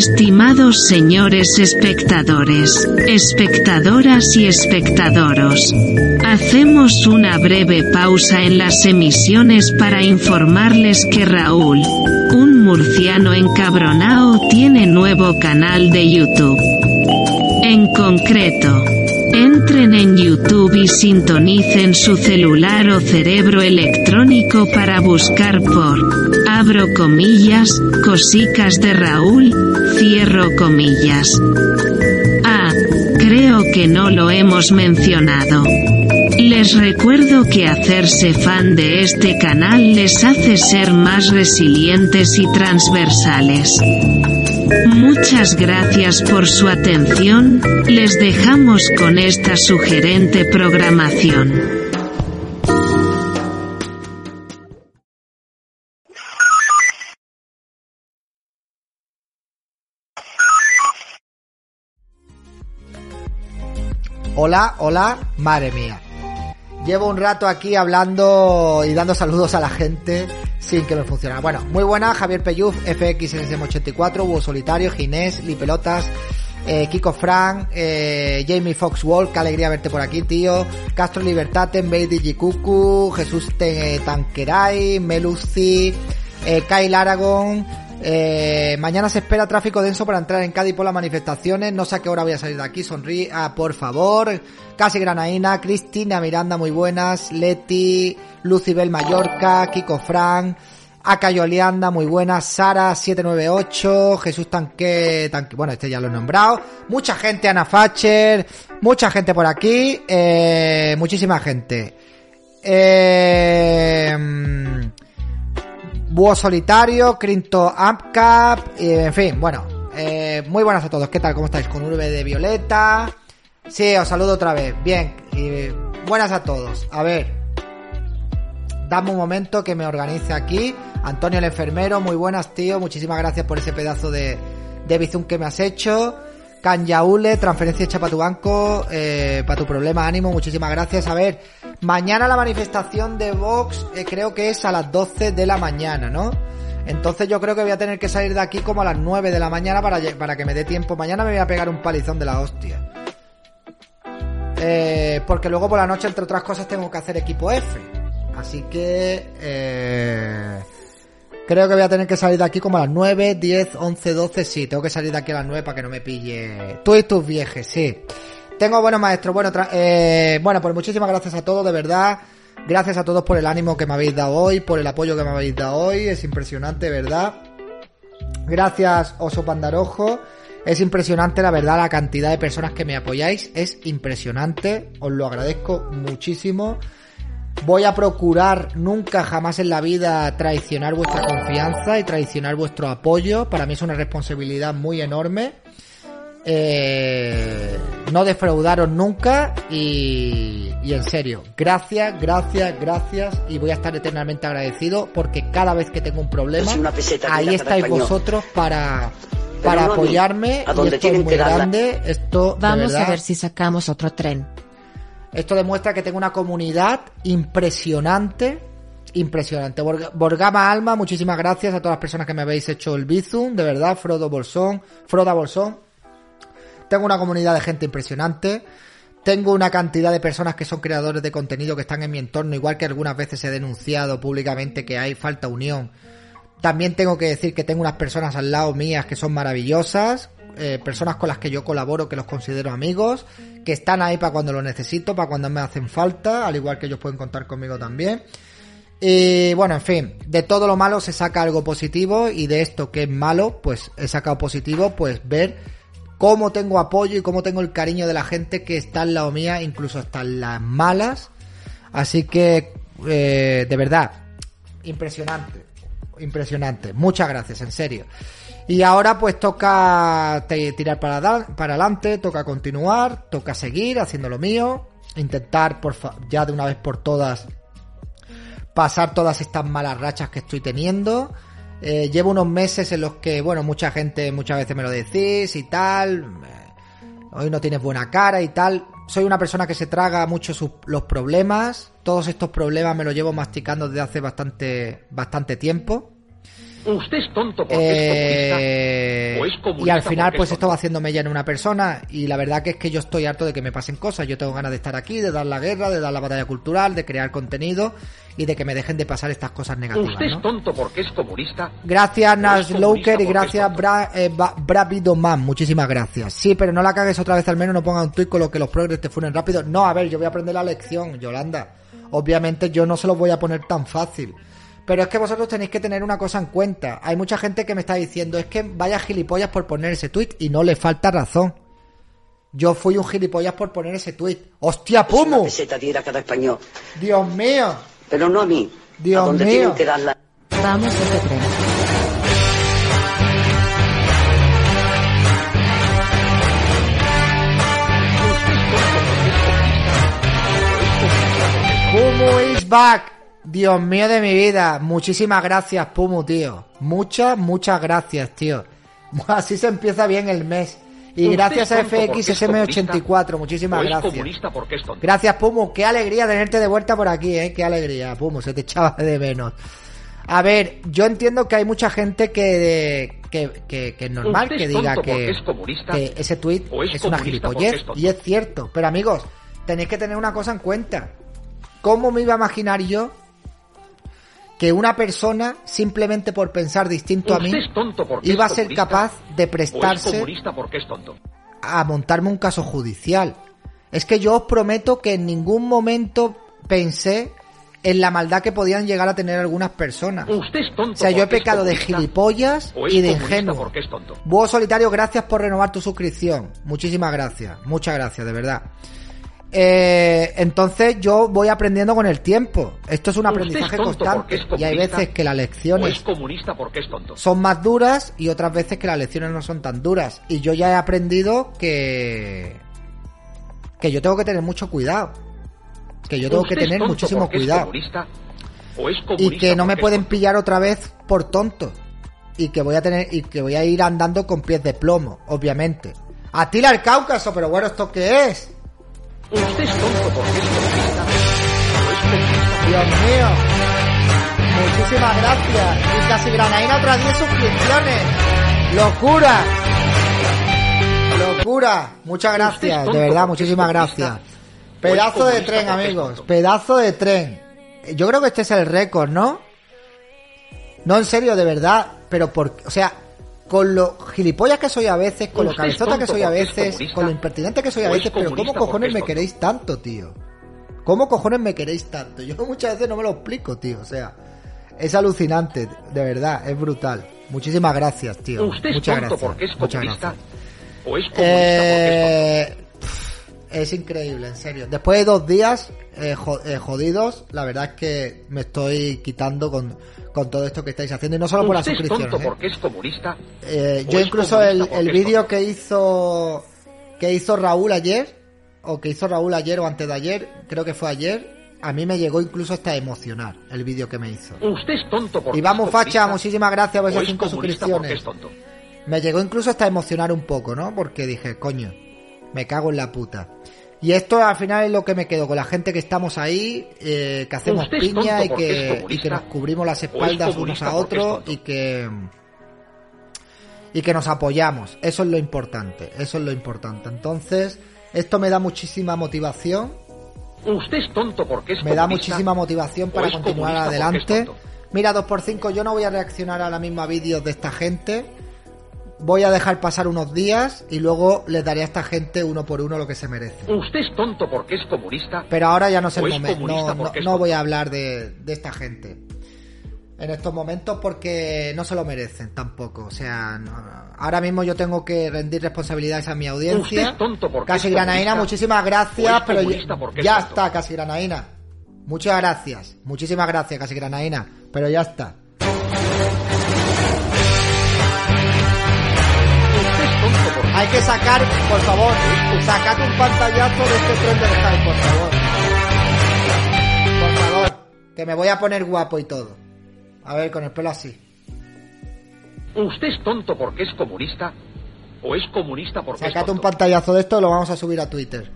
Estimados señores espectadores, espectadoras y espectadoros, hacemos una breve pausa en las emisiones para informarles que Raúl, un murciano encabronao, tiene nuevo canal de YouTube. En concreto, Entren en YouTube y sintonicen su celular o cerebro electrónico para buscar por, abro comillas, cosicas de Raúl, cierro comillas. Ah, creo que no lo hemos mencionado. Les recuerdo que hacerse fan de este canal les hace ser más resilientes y transversales. Muchas gracias por su atención, les dejamos con esta sugerente programación. Hola, hola, madre mía. Llevo un rato aquí hablando y dando saludos a la gente sin que me funcione. Bueno, muy buena, Javier Peyuf, FXSM84, Hugo Solitario, Ginés, Li Pelotas, eh, Kiko Frank, eh, Jamie Foxwall, qué alegría verte por aquí, tío. Castro Libertate, Baby Jikuku, Jesús Tanqueray, Meluci, eh, Kyle Aragon, eh, mañana se espera tráfico denso para entrar en Cádiz por las manifestaciones. No sé a qué hora voy a salir de aquí. Sonríe, ah, por favor. Casi Granaína, Cristina Miranda, muy buenas. Leti, Lucibel Mallorca, Kiko Frank, Acayo Oleanda, muy buenas. Sara 798, Jesús Tanque, Tanque, bueno, este ya lo he nombrado. Mucha gente, Ana Facher, mucha gente por aquí. Eh, muchísima gente. Eh, Búho Solitario, Crinto Ampcap, en fin, bueno, eh, muy buenas a todos. ¿Qué tal? ¿Cómo estáis? Con Urbe de Violeta. Sí, os saludo otra vez. Bien, y buenas a todos. A ver, dame un momento que me organice aquí. Antonio el enfermero, muy buenas, tío. Muchísimas gracias por ese pedazo de, de bizum que me has hecho. Canyaule, transferencia hecha para tu banco, eh, para tu problema, ánimo, muchísimas gracias. A ver, mañana la manifestación de Vox eh, creo que es a las 12 de la mañana, ¿no? Entonces yo creo que voy a tener que salir de aquí como a las 9 de la mañana para, para que me dé tiempo. Mañana me voy a pegar un palizón de la hostia. Eh, porque luego por la noche, entre otras cosas, tengo que hacer equipo F. Así que... Eh, Creo que voy a tener que salir de aquí como a las 9, 10, 11, 12. Sí, tengo que salir de aquí a las 9 para que no me pille. Tú y tus viejes, sí. Tengo buenos maestros. Bueno, eh, bueno, pues muchísimas gracias a todos, de verdad. Gracias a todos por el ánimo que me habéis dado hoy, por el apoyo que me habéis dado hoy. Es impresionante, ¿verdad? Gracias, Oso Pandarojo. Es impresionante, la verdad, la cantidad de personas que me apoyáis. Es impresionante. Os lo agradezco muchísimo. Voy a procurar nunca jamás en la vida traicionar vuestra confianza y traicionar vuestro apoyo. Para mí es una responsabilidad muy enorme. Eh, no defraudaros nunca y, y en serio, gracias, gracias, gracias y voy a estar eternamente agradecido porque cada vez que tengo un problema, ahí estáis vosotros para, para apoyarme y esto es muy grande. Esto, Vamos a ver si sacamos otro tren. Esto demuestra que tengo una comunidad impresionante. Impresionante. Borgama Alma, muchísimas gracias a todas las personas que me habéis hecho el Bizum, de verdad, Frodo Bolsón, Froda Bolsón. Tengo una comunidad de gente impresionante. Tengo una cantidad de personas que son creadores de contenido que están en mi entorno, igual que algunas veces he denunciado públicamente que hay falta unión. También tengo que decir que tengo unas personas al lado mías que son maravillosas, eh, personas con las que yo colaboro, que los considero amigos, que están ahí para cuando lo necesito, para cuando me hacen falta, al igual que ellos pueden contar conmigo también. Y bueno, en fin, de todo lo malo se saca algo positivo y de esto que es malo, pues he sacado positivo, pues ver cómo tengo apoyo y cómo tengo el cariño de la gente que está al lado mía, incluso hasta las malas. Así que, eh, de verdad, impresionante, impresionante. Muchas gracias, en serio. Y ahora pues toca tirar para, adelante, toca continuar, toca seguir haciendo lo mío, intentar por ya de una vez por todas pasar todas estas malas rachas que estoy teniendo. Eh, llevo unos meses en los que, bueno, mucha gente muchas veces me lo decís y tal. Eh, hoy no tienes buena cara y tal. Soy una persona que se traga mucho los problemas. Todos estos problemas me los llevo masticando desde hace bastante, bastante tiempo. Usted es tonto porque Eh, es comunista. O es comunista y al final pues es esto va tonto. haciéndome ya en una persona y la verdad que es que yo estoy harto de que me pasen cosas, yo tengo ganas de estar aquí, de dar la guerra, de dar la batalla cultural, de crear contenido y de que me dejen de pasar estas cosas negativas, Usted ¿no? es tonto porque es comunista. Gracias Nash comunista y gracias Bra, eh, Bravidoman, muchísimas gracias. Sí, pero no la cagues otra vez al menos, no ponga un tuit con lo que los progres te funen rápido. No, a ver, yo voy a aprender la lección, Yolanda. Obviamente yo no se los voy a poner tan fácil. Pero es que vosotros tenéis que tener una cosa en cuenta. Hay mucha gente que me está diciendo, es que vaya gilipollas por poner ese tuit y no le falta razón. Yo fui un gilipollas por poner ese tuit. ¡Hostia, peseta diera cada español. ¡Dios mío! Pero no a mí. Dios a donde mío. tienen que darla. Vamos is back. Dios mío de mi vida. Muchísimas gracias, Pumu, tío. Muchas, muchas gracias, tío. Así se empieza bien el mes. Y Usted gracias a tonto porque es FXSM84, muchísimas gracias. Gracias, Pumu. Qué alegría tenerte de vuelta por aquí, eh. Qué alegría, Pumu. Se te echaba de menos. A ver, yo entiendo que hay mucha gente que, que, que, que es normal que diga que, es que ese tweet es es una gilipollez. Y es cierto. Pero amigos, tenéis que tener una cosa en cuenta. ¿Cómo me iba a imaginar yo que una persona, simplemente por pensar distinto a mí, iba a ser capaz de prestarse comunista porque es tonto. a montarme un caso judicial. Es que yo os prometo que en ningún momento pensé en la maldad que podían llegar a tener algunas personas. Usted es tonto O sea, yo he pecado de gilipollas y de ingenuo. porque es tonto. Búho Solitario, gracias por renovar tu suscripción. Muchísimas gracias. Muchas gracias, de verdad. Eh, entonces yo voy aprendiendo con el tiempo. Esto es un aprendizaje es constante. Y hay veces que las O es lecciones comunista porque es tonto. son más duras y otras veces que las lecciones no son tan duras. Y yo ya he aprendido que que yo tengo que tener mucho cuidado. Que yo tengo que tener muchísimo es cuidado. o es Y que no me pueden pillar otra vez por tonto. Y que voy a tener y que voy a ir andando con pies de plomo, obviamente. Atila el Cáucaso, pero bueno, ¿esto qué es? Usted es tonto porque es Dios mío. Muchísimas gracias. Y casi Granaína otras 10 suscripciones. Locura. Locura. Muchas gracias, de verdad, muchísimas gracias. o Pedazo de tren, amigos. Pedazo de tren. Yo creo que este es el récord, ¿no? No, en serio, de verdad. Pero por, o sea, con lo gilipollas que soy a veces, con lo cabezota que soy a veces, con lo impertinente que soy a veces, pero ¿cómo cojones es me queréis tanto, tío? ¿Cómo cojones me queréis tanto? Yo muchas veces no me lo explico, tío. O sea, es alucinante, de verdad, es brutal. Muchísimas gracias, tío. Usted es Muchas tonto gracias. porque es Muchas comunista, gracias. o es comunista porque es tonto. Es increíble, en serio. Después de dos días eh, eh, jodidos, la verdad es que me estoy quitando con, con todo esto que estáis haciendo. Y no solo por las Usted es suscripciones. tonto ¿eh? porque es comunista, Eh, yo es incluso el, comunista el vídeo que hizo que hizo Raúl ayer o que hizo Raúl ayer o antes de ayer, creo que fue ayer, a mí me llegó incluso hasta emocionar el vídeo que me hizo. Usted es tonto porque Y vamos facha, muchísimas gracias por esas es cinco porque es suscripciones. tonto. Me llegó incluso hasta emocionar un poco, ¿no? Porque dije, coño, me cago en la puta. Y esto al final es lo que me quedo con la gente que estamos ahí, eh, que hacemos piña y que, y que nos cubrimos las espaldas unos a otros y que y que nos apoyamos. Eso es lo importante, eso es lo importante. Entonces, esto me da muchísima motivación, Usted es tonto porque es me da muchísima motivación para continuar adelante. Mira, 2x5, yo no voy a reaccionar a la misma vídeos de esta gente. Voy a dejar pasar unos días y luego les daré a esta gente uno por uno lo que se merece. Usted es tonto porque es comunista, Pero ahora ya no es el momento. No, voy a hablar de, de esta gente. En estos momentos porque no se lo merecen tampoco. O sea, no- ahora mismo yo tengo que rendir responsabilidades a mi Usted audiencia. es tonto porque Casi Granaína, muchísimas gracias. Pero ya, es está, Casi Granaína. Muchas gracias. Muchísimas gracias, Casi Granaína. Pero ya está. Hay que sacar, por favor, sacad un pantallazo de este tren del Hype, por favor. Por favor, que me voy a poner guapo y todo. A ver, con el pelo así. Usted es tonto porque es comunista, o es comunista porque es Sacad un tonto. pantallazo de esto y lo vamos a subir a Twitter.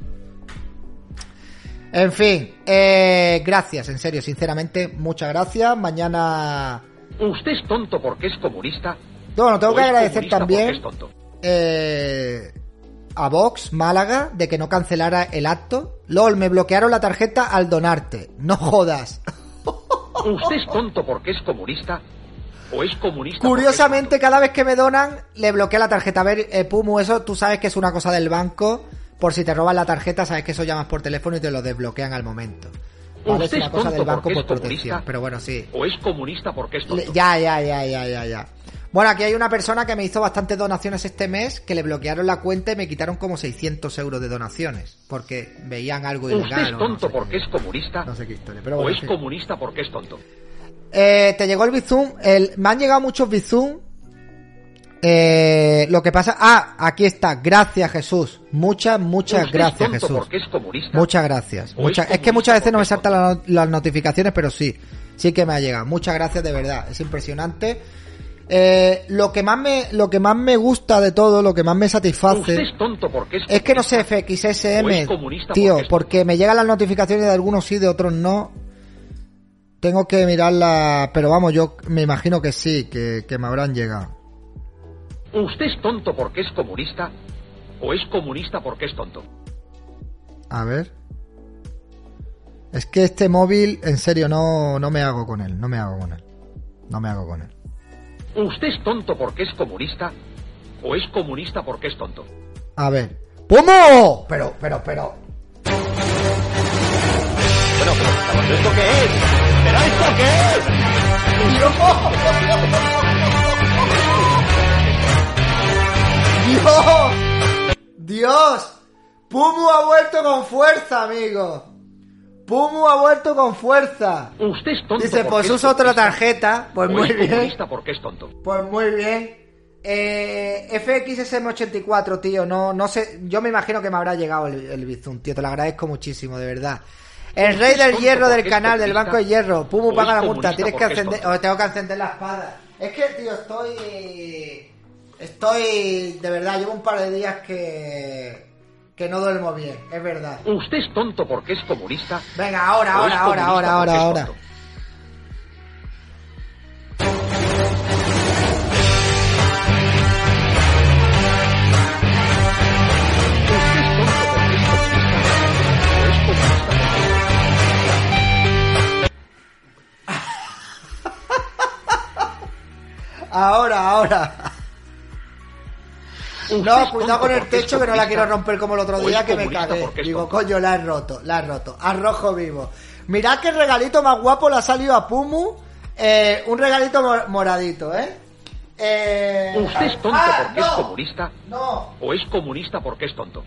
En fin, eh, gracias, en serio, sinceramente, muchas gracias. Mañana ¿Usted es tonto porque es comunista? Bueno, tengo ¿O que agradecer también es tonto? Eh, a Vox Málaga de que no cancelara el acto. LOL, me bloquearon la tarjeta al donarte. No jodas. ¿Usted es tonto porque es comunista? ¿O es comunista Curiosamente, cada vez que me donan, le bloquea la tarjeta. A ver, eh, Pumu, eso tú sabes que es una cosa del banco. Por si te roban la tarjeta, sabes que eso llamas por teléfono y te lo desbloquean al momento. Vale, es ¿Usted una cosa del banco por protección. Pero bueno, sí. ¿O es comunista porque es tonto? Ya, ya, ya, ya, ya, ya. Bueno, aquí hay una persona que me hizo bastantes donaciones este mes, que le bloquearon la cuenta y me quitaron como 600 euros de donaciones, porque veían algo ¿Usted ilegal. es no tonto sé porque es comunista? No sé qué historia, pero ¿O bueno, es sí. comunista porque es tonto? Eh, te llegó el Bizum. El, me han llegado muchos Bizum. Eh, lo que pasa. Ah, aquí está. Gracias, Jesús. Muchas, muchas ¿Usted gracias, es tonto Jesús. porque es comunista? Muchas gracias. ¿O es que muchas veces no me saltan la- las notificaciones, pero sí. Sí que me ha llegado. Muchas gracias de verdad. Es impresionante. Eh, lo que más me, lo que más me gusta de todo, lo que más me ¿Usted satisface. es tonto porque es Es que no sé FXSM, es comunista tío, porque me llegan las notificaciones de algunos sí, de otros no. Tengo que mirarla, pero vamos, yo me imagino que sí, que, que me habrán llegado. ¿Usted es tonto porque es comunista? ¿O es comunista porque es tonto? A ver. Es que este móvil, en serio, no, no me hago con él, no me hago con él. No me hago con él. ¿Usted es tonto porque es comunista? ¿O es comunista porque es tonto? A ver. ¡Pumo! Pero, pero, pero. Bueno, pero ¿esto qué es? ¿Pero esto qué es? ¡Dios! ¡Dios! Pumu ha vuelto con fuerza, amigo. Pumu ha vuelto con fuerza. ¿Usted es tonto Dice, pues es usa otra tarjeta. Pues ¿O muy bien. porque es tonto? Pues muy bien. Eh, FXSM84, tío, no, no sé, yo me imagino que me habrá llegado el, el Bizum, tío, te lo agradezco muchísimo, de verdad. El rey del hierro del canal, del banco de hierro, Pumu paga la multa, tienes que encender, o tengo que encender la espada. Es que, tío, estoy, estoy, de verdad, llevo un par de días que, que no duermo bien, es verdad. ¿Usted es tonto porque es comunista? Venga, ahora, ¿O es ahora, ahora, ahora, ahora, ahora. tonto? ¿Usted No, cuidado con el techo que no la quiero romper como el otro ¿O día que me cagué. Digo, coño, la he roto, la he roto. Arrojo vivo. Mirad qué regalito más guapo le ha salido a Pumu. Eh, un regalito mor- moradito, ¿eh? eh... ¿Usted es tonto ¡Ah, porque no! es comunista? No, ¿O es comunista porque es tonto?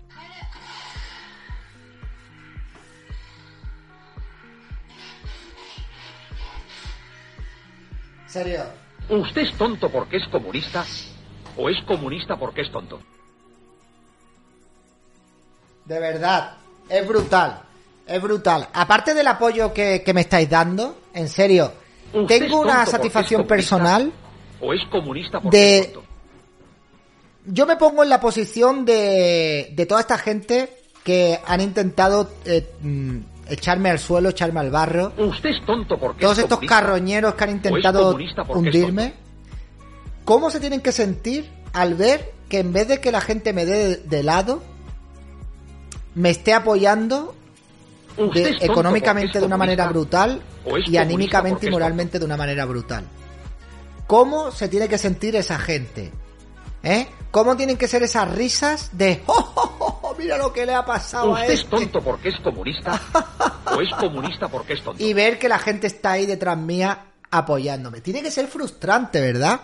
serio. ¿Usted es tonto porque es comunista? ¿O es comunista porque es tonto? De verdad, es brutal. Es brutal. Aparte del apoyo que, que me estáis dando, en serio, ¿Usted es tengo una satisfacción personal. ¿O es comunista porque De- es tonto? Yo me pongo en la posición de, de toda esta gente que han intentado eh, mm, echarme al suelo, echarme al barro. ¿Usted es tonto porque Todos es estos comunista? carroñeros que han ¿O es intentado hundirme. ¿Cómo se tienen que sentir al ver que en vez de que la gente me dé de, de lado, me esté apoyando ¿Usted de- es económicamente es de una manera brutal ¿O es y anímicamente y es moralmente de una manera brutal? ¿Cómo se tiene que sentir esa gente? ¿Eh? ¿Cómo tienen que ser esas risas de ¡Oh, oh, oh, oh, mira lo que le ha pasado a ¿Usted es este"? tonto porque es comunista? ¿O es comunista porque es tonto? y ver que la gente está ahí detrás mía apoyándome. Tiene que ser frustrante, ¿verdad?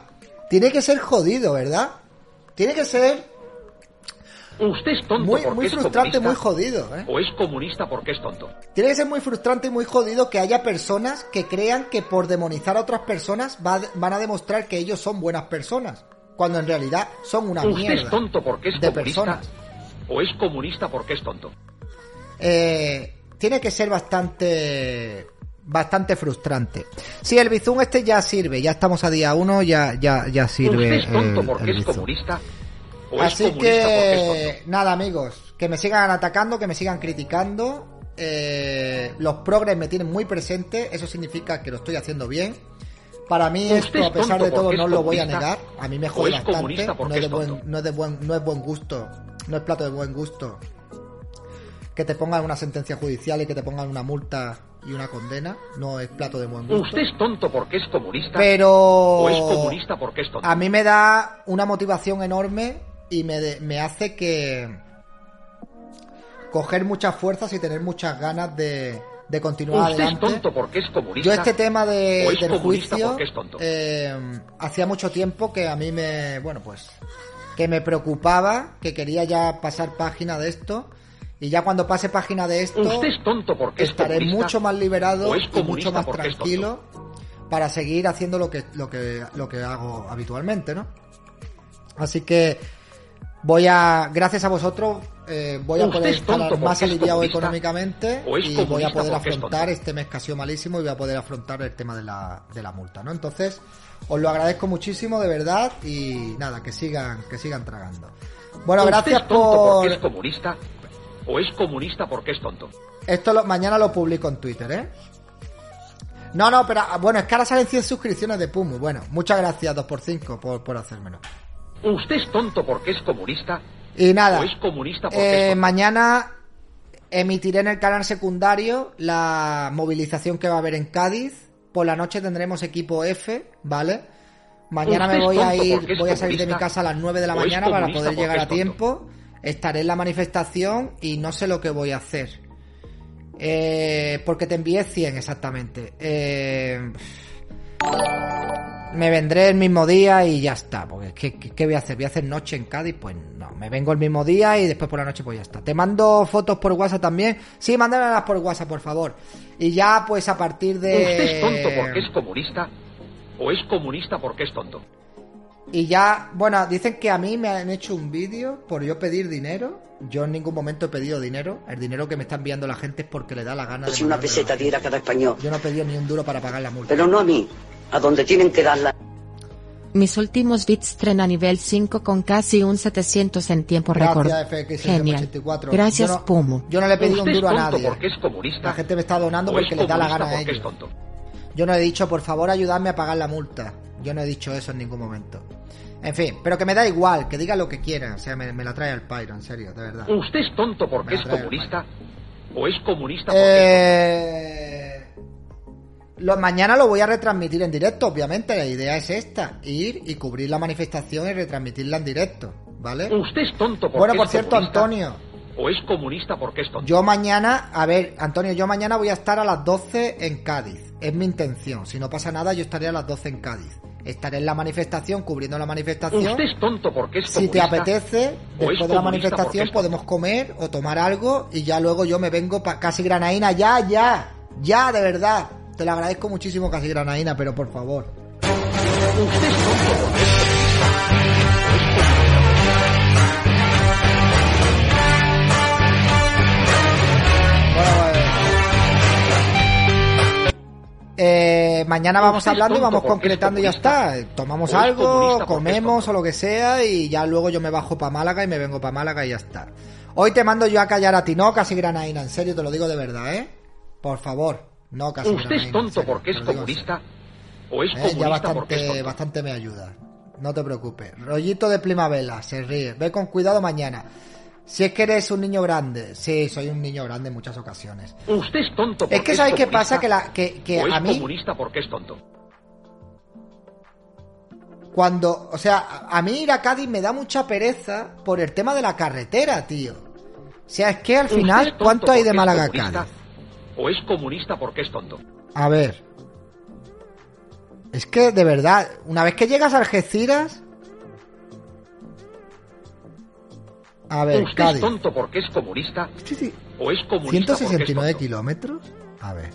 Tiene que ser jodido, ¿verdad? Tiene que ser ¿Usted es tonto muy, porque muy es frustrante, comunista? muy jodido, ¿eh? ¿O es comunista porque es tonto? Tiene que ser muy frustrante y muy jodido que haya personas que crean que por demonizar a otras personas va- van a demostrar que ellos son buenas personas, cuando en realidad son una ¿Usted mierda es tonto porque es de comunista? personas. ¿O es comunista porque es tonto? Eh, tiene que ser bastante bastante frustrante. Sí, el Bizum este ya sirve, ya estamos a día uno, ya ya ya sirve ¿Usted es tonto el- porque el es comunista? ¿O es Así comunista porque es que tonto? nada, amigos, que me sigan atacando, que me sigan criticando. Eh, los progres me tienen muy presente, eso significa que lo estoy haciendo bien. Para mí esto, es a pesar de todo, no es lo voy a comunista, negar. A mí me jode es bastante. comunista No es, de es buen, no, es de buen, no es buen gusto. No es plato de buen gusto. Que te pongan una sentencia judicial y que te pongan una multa y una condena. No es plato de buen gusto. Usted es tonto porque es comunista. Pero O es comunista porque es tonto. a mí me da una motivación enorme y me, de- me hace que coger muchas fuerzas y tener muchas ganas de, de continuar Usted es tonto porque es comunista. Yo este tema de, es del juicio porque es tonto. eh, hacía mucho tiempo que a mí me, bueno pues, que me preocupaba, que quería ya pasar página de esto y ya cuando pase página de esto Usted es tonto porque es estaré mucho más liberado es y mucho más tranquilo para seguir haciendo lo que lo que lo que hago habitualmente, ¿no? Así que voy a gracias a vosotros eh, voy a poder estar más es aliviado económicamente y voy a poder afrontar este mes que ha sido malísimo y voy a poder afrontar el tema de la, de la multa, ¿no? Entonces, os lo agradezco muchísimo de verdad y nada, que sigan, que sigan tragando. Bueno, gracias por comunista. O es comunista porque es tonto. esto lo- mañana lo publico en Twitter, ¿eh? No, no, pero ah, bueno, es que ahora salen 100 suscripciones de Pumu. Bueno, muchas gracias 2x5 por, por hacérmelo. Usted es tonto porque es comunista. Y nada, O es comunista porque eh, es tonto. mañana emitiré en el canal secundario la movilización que va a haber en Cádiz. Por la noche tendremos equipo F, ¿vale? Mañana me voy a ir, voy a salir de mi casa a las 9 de la mañana para poder llegar a tonto. Estaré en la manifestación y no sé lo que voy a hacer. Eh, porque te envié 100 exactamente. Eh, me vendré el mismo día y ya está. Porque ¿qué, qué, qué voy a hacer? ¿Voy a hacer noche en Cádiz? Pues no, me vengo el mismo día y después por la noche pues ya está. ¿Te mando fotos por WhatsApp también? Sí, mándamelas por WhatsApp, por favor. Y ya pues a partir de... Usted es tonto porque es comunista. O es comunista porque es tonto. Y ya, bueno, dicen que a mí me han hecho un vídeo por yo pedir dinero. Yo en ningún momento he pedido dinero. El dinero que me está enviando la gente es porque le da la gana de... Si una peseta diera cada español. Yo no he pedido ni un duro para pagar la multa. Pero no a mí, a donde tienen que darla. Mis últimos bits tren a nivel 5 con casi un 700 en tiempo récord. Gracias, FX Genial. 84. Gracias, yo no, Pumu. Yo no le he pedido un duro a tonto nadie. porque es comunista. La gente me está donando porque le da la gana a ellos. Yo no he dicho, por favor, ayudadme a pagar la multa. Yo no he dicho eso en ningún momento. En fin, pero que me da igual, que diga lo que quiera. O sea, me, me la trae al Pyro, en serio, de verdad. Usted es tonto porque es comunista. O es comunista porque es Eh... Lo, mañana lo voy a retransmitir en directo, obviamente. La idea es esta: ir y cubrir la manifestación y retransmitirla en directo, ¿vale? Usted es tonto porque Bueno, por es cierto, comunista, Antonio, O es comunista porque es tonto. Yo mañana, a ver, Antonio, yo mañana voy a estar a las 12 en Cádiz. Es mi intención. Si no pasa nada, yo estaré a las 12 en Cádiz. Estaré en la manifestación, cubriendo la manifestación. Usted es tonto porque es Si te apetece, después de la manifestación podemos comer o tomar algo y ya luego yo me vengo para casi Granaína. Ya, ya, ya, de verdad. Te lo agradezco muchísimo, casi Granaína, pero por favor. Usted es tonto porque eh, eh, mañana vamos hablando y vamos concretando y ya está. Tomamos O es algo, comemos o lo que sea y ya luego yo me bajo para Málaga y me vengo para Málaga y ya está. Hoy te mando yo a callar a ti, no casi Granaína, en serio te lo digo de verdad, ¿eh? Por favor, no casi Usted es tonto serio, porque es comunista. O es. Eh, ya comunista porque es bastante, tonto. bastante me ayuda. No te preocupes. Rollito de primavera, se ríe. Ve con cuidado mañana. Si es que eres un niño grande. Sí, soy un niño grande en muchas ocasiones. Usted es tonto porque Es que ¿sabes qué pasa? Que, la, que, que a mí, comunista porque es tonto. cuando, o sea, a mí ir a Cádiz me da mucha pereza por el tema de la carretera, tío. O sea, es que al final, ¿cuánto hay de Málaga a Cádiz? O es comunista porque es tonto. A ver. Es que, de verdad, una vez que llegas a Algeciras... A ver, Usted Cádiz. es tonto porque es comunista. Sí, sí. O es comunista porque es 169 tonto. kilómetros. A ver.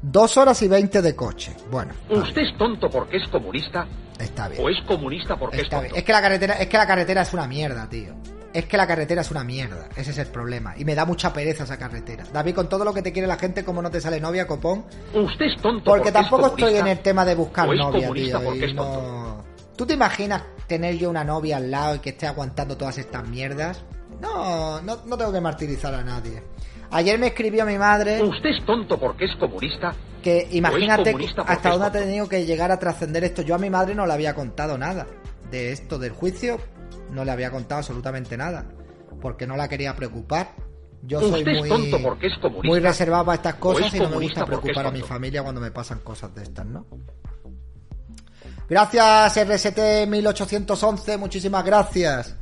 Dos horas y 20 de coche. Bueno, Usted es tonto porque es comunista. está bien. O es comunista porque Está es bien. tonto. Es que la carretera, es que la carretera es una mierda, tío. Es que la carretera es una mierda. Ese es el problema. Y me da mucha pereza esa carretera. David, con todo lo que te quiere la gente, como no te sale novia, copón. Usted es tonto Porque es tampoco estoy en el tema de buscar novia, tío. porque y no... ¿Tú te imaginas tener yo una novia al lado y que esté aguantando todas estas mierdas? No, no, no tengo que martirizar a nadie. Ayer me escribió mi madre ¿Usted es tonto porque es comunista? que imagínate comunista porque hasta dónde ha tenido que llegar a trascender esto. Yo a mi madre no le había contado nada de esto del juicio, no le había contado absolutamente nada, porque no la quería preocupar. Yo soy muy, tonto porque es comunista. muy reservado para estas cosas y no me gusta preocupar a mi familia cuando me pasan cosas de estas, ¿no? Gracias RST 1811, muchísimas gracias.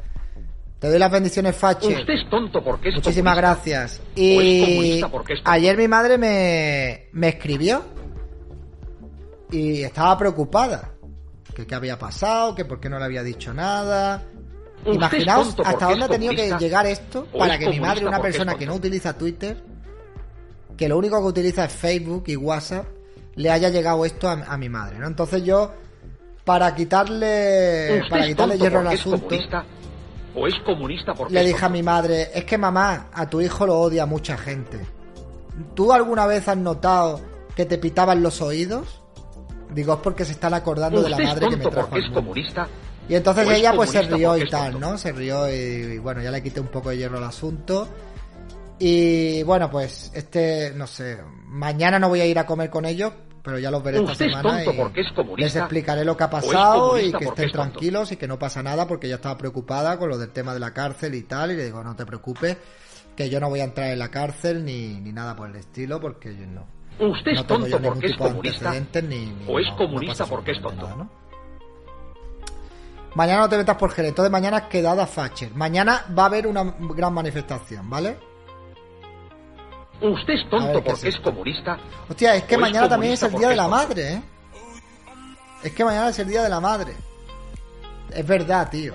Te doy las bendiciones, Fache. Usted es tonto porque es Muchísimas comunista. gracias. Es Y porque es ayer mi madre me, me escribió y estaba preocupada. Que qué había pasado, que por qué no le había dicho nada. Es Imaginaos tonto hasta dónde ha es tenido que llegar esto para es que mi madre, una es persona que no utiliza Twitter, que lo único que utiliza es Facebook y WhatsApp, le haya llegado esto a, a mi madre, ¿no? Entonces yo, para quitarle, ¿Usted para es quitarle hierro al es asunto? ¿O es comunista porque le es dije a mi madre, es que mamá, a tu hijo lo odia mucha gente. ¿Tú alguna vez has notado que te pitaban los oídos? Digo, es porque se están acordando de la ¿Usted es madre que me trajo al es mundo. comunista? Y entonces ¿O es ella pues se rió y es tal? ¿no? Se rió y, y bueno, ya le quité un poco de hierro al asunto. Y bueno, pues este, no sé, mañana no voy a ir a comer con ellos, pero ya los veré esta es semana y es comunista, les explicaré lo que ha es pasado y que estén es tranquilos y que no pasa nada porque ella estaba preocupada con lo del tema de la cárcel y tal y le digo, no te preocupes, que yo no voy a entrar en la cárcel ni, ni nada por el estilo porque yo no. ¿Usted es no tengo yo tonto ningún porque es tipo de comunista? antecedentes ni, ni- ¿O es no- comunista porque es tonto? Mañana no te metas por Jerez, entonces mañana quedada Facher. Mañana va a haber una gran manifestación, ¿vale? ¿Usted es tonto ¿qué porque es es comunista? Hostia, es que ¿O es mañana también es el día de la madre, ¿eh? Es que mañana es el día de la madre. Es verdad, tío.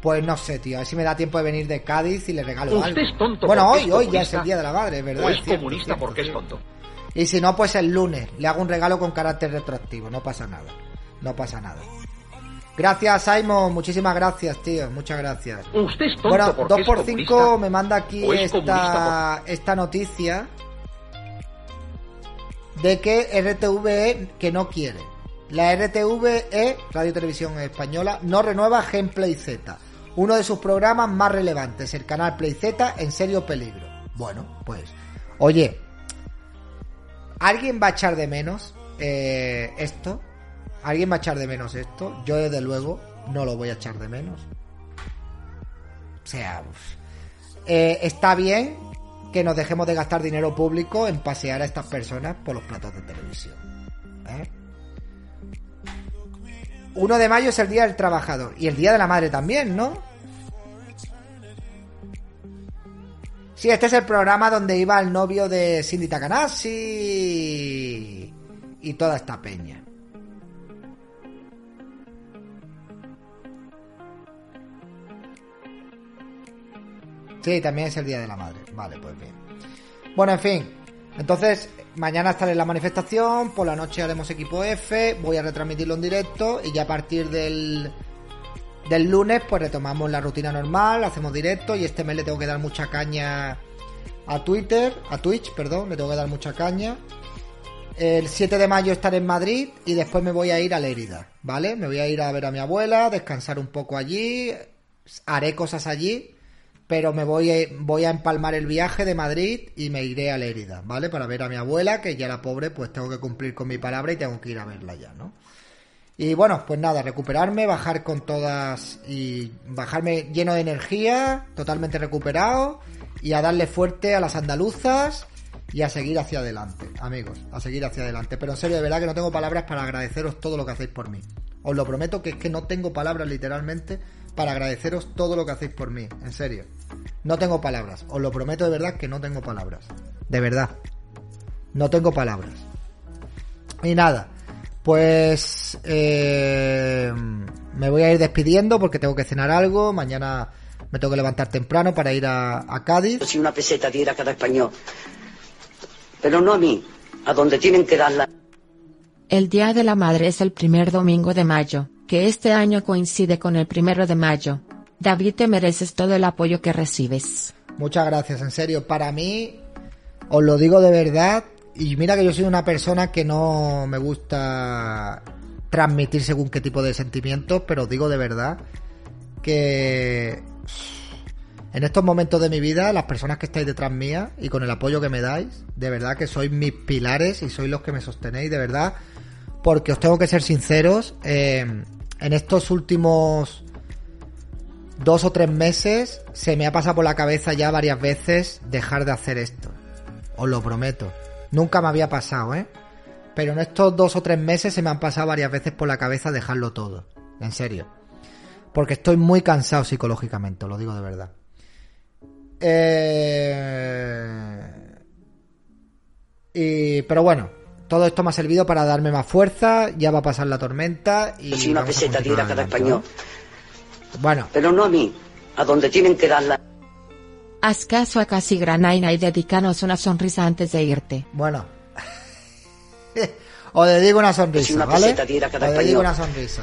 Pues no sé, tío. A ver si me da tiempo de venir de Cádiz y le regalo Usted algo. es tonto bueno, hoy, es hoy ya es el día de la madre, es verdad. ¿O es cierto, comunista cierto, porque es tonto? Y si no, pues el lunes. Le hago un regalo con carácter retroactivo. No pasa nada. No pasa nada. Gracias, Simon. Muchísimas gracias, tío. Muchas gracias. ¿Usted es tonto Bueno, porque 2 es por comunista? 5 me manda aquí ¿O es esta, esta noticia de que RTVE que no quiere. La RTVE, Radio Televisión Española, no renueva Gameplay Z, uno de sus programas más relevantes, el canal Play Z en serio peligro. Bueno, pues, oye, ¿alguien va a echar de menos eh, esto? ¿Alguien va a echar de menos esto? Yo desde luego no lo voy a echar de menos. O sea. Eh, está bien que nos dejemos de gastar dinero público en pasear a estas personas por los platos de televisión. ¿eh? 1 de mayo es el Día del Trabajador y el Día de la Madre también, ¿no? Sí, este es el programa donde iba el novio de Cindy Takanashi y toda esta peña. Sí, también es el Día de la Madre. Vale, pues bien. Bueno, en fin. Entonces, mañana estaré en la manifestación, por la noche haremos equipo F, voy a retransmitirlo en directo y ya a partir del, del lunes pues retomamos la rutina normal, hacemos directo y este mes le tengo que dar mucha caña a Twitter, a Twitch, perdón, le tengo que dar mucha caña. El 7 de mayo estaré en Madrid y después me voy a ir a Lérida, ¿vale? Me voy a ir a ver a mi abuela, descansar un poco allí, haré cosas allí, pero me voy a, voy a empalmar el viaje de Madrid y me iré a Lérida, ¿vale? Para ver a mi abuela, que ya la pobre, pues tengo que cumplir con mi palabra y tengo que ir a verla ya, ¿no? Y bueno, pues nada, recuperarme, bajar con todas y bajarme lleno de energía, totalmente recuperado y a darle fuerte a las andaluzas y a seguir hacia adelante, amigos, a seguir hacia adelante. Pero en serio, de verdad que no tengo palabras para agradeceros todo lo que hacéis por mí. Os lo prometo que es que no tengo palabras literalmente para agradeceros todo lo que hacéis por mí, en serio. No tengo palabras, os lo prometo de verdad que no tengo palabras. De verdad. No tengo palabras. Y nada, pues eh, me voy a ir despidiendo porque tengo que cenar algo. Mañana me tengo que levantar temprano para ir a, a Cádiz. Si una peseta diera cada español. Pero no a mí, a donde tienen que darla. El Día de la Madre es el primer domingo de mayo, que este año coincide con el primero de mayo. David, te mereces todo el apoyo que recibes. Muchas gracias, en serio. Para mí, os lo digo de verdad. Y mira que yo soy una persona que no me gusta transmitir según qué tipo de sentimientos, pero os digo de verdad que En estos momentos de mi vida, las personas que estáis detrás mía y con el apoyo que me dais, de verdad que sois mis pilares y sois los que me sostenéis, de verdad, porque os tengo que ser sinceros, eh, en estos últimos dos o tres meses se me ha pasado por la cabeza ya varias veces dejar de hacer esto. Os lo prometo. Nunca me había pasado, ¿eh? Pero en estos dos o tres meses se me han pasado varias veces por la cabeza dejarlo todo. En serio. Porque estoy muy cansado psicológicamente, lo digo de verdad. Eh... Y, pero bueno, todo esto me ha servido para darme más fuerza, ya va a pasar la tormenta y... Si una a peseta continuar diera cada adelante, español. Bueno, Pero no a mí, a donde tienen que darla. Haz caso a Casi Granaina y dedicanos una sonrisa antes de irte. bueno. Os dedico una sonrisa, Si una ¿vale? peseta cada Os dedico una sonrisa.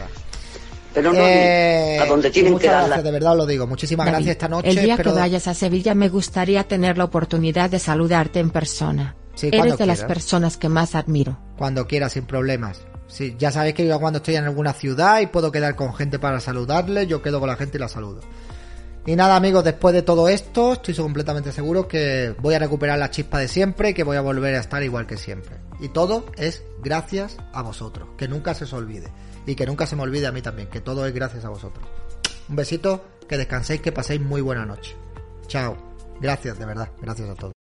Pero no Eh, a mí, a donde tienen que darla. gracias, de verdad os lo digo. Muchísimas David, gracias esta noche. el día que vayas a Sevilla me gustaría tener la oportunidad de saludarte en persona. Sí, Eres de las quieras. personas que más admiro. Cuando quiera, sin problemas. Sí, ya sabéis que yo cuando estoy en alguna ciudad y puedo quedar con gente para saludarle, yo quedo con la gente y la saludo. Y nada amigos, después de todo esto, estoy completamente seguro que voy a recuperar la chispa de siempre y que voy a volver a estar igual que siempre. Y todo es gracias a vosotros, que nunca se os olvide. Y que nunca se me olvide a mí también, que todo es gracias a vosotros. Un besito, que descanséis, que paséis muy buena noche. Chao. Gracias, de verdad. Gracias a todos.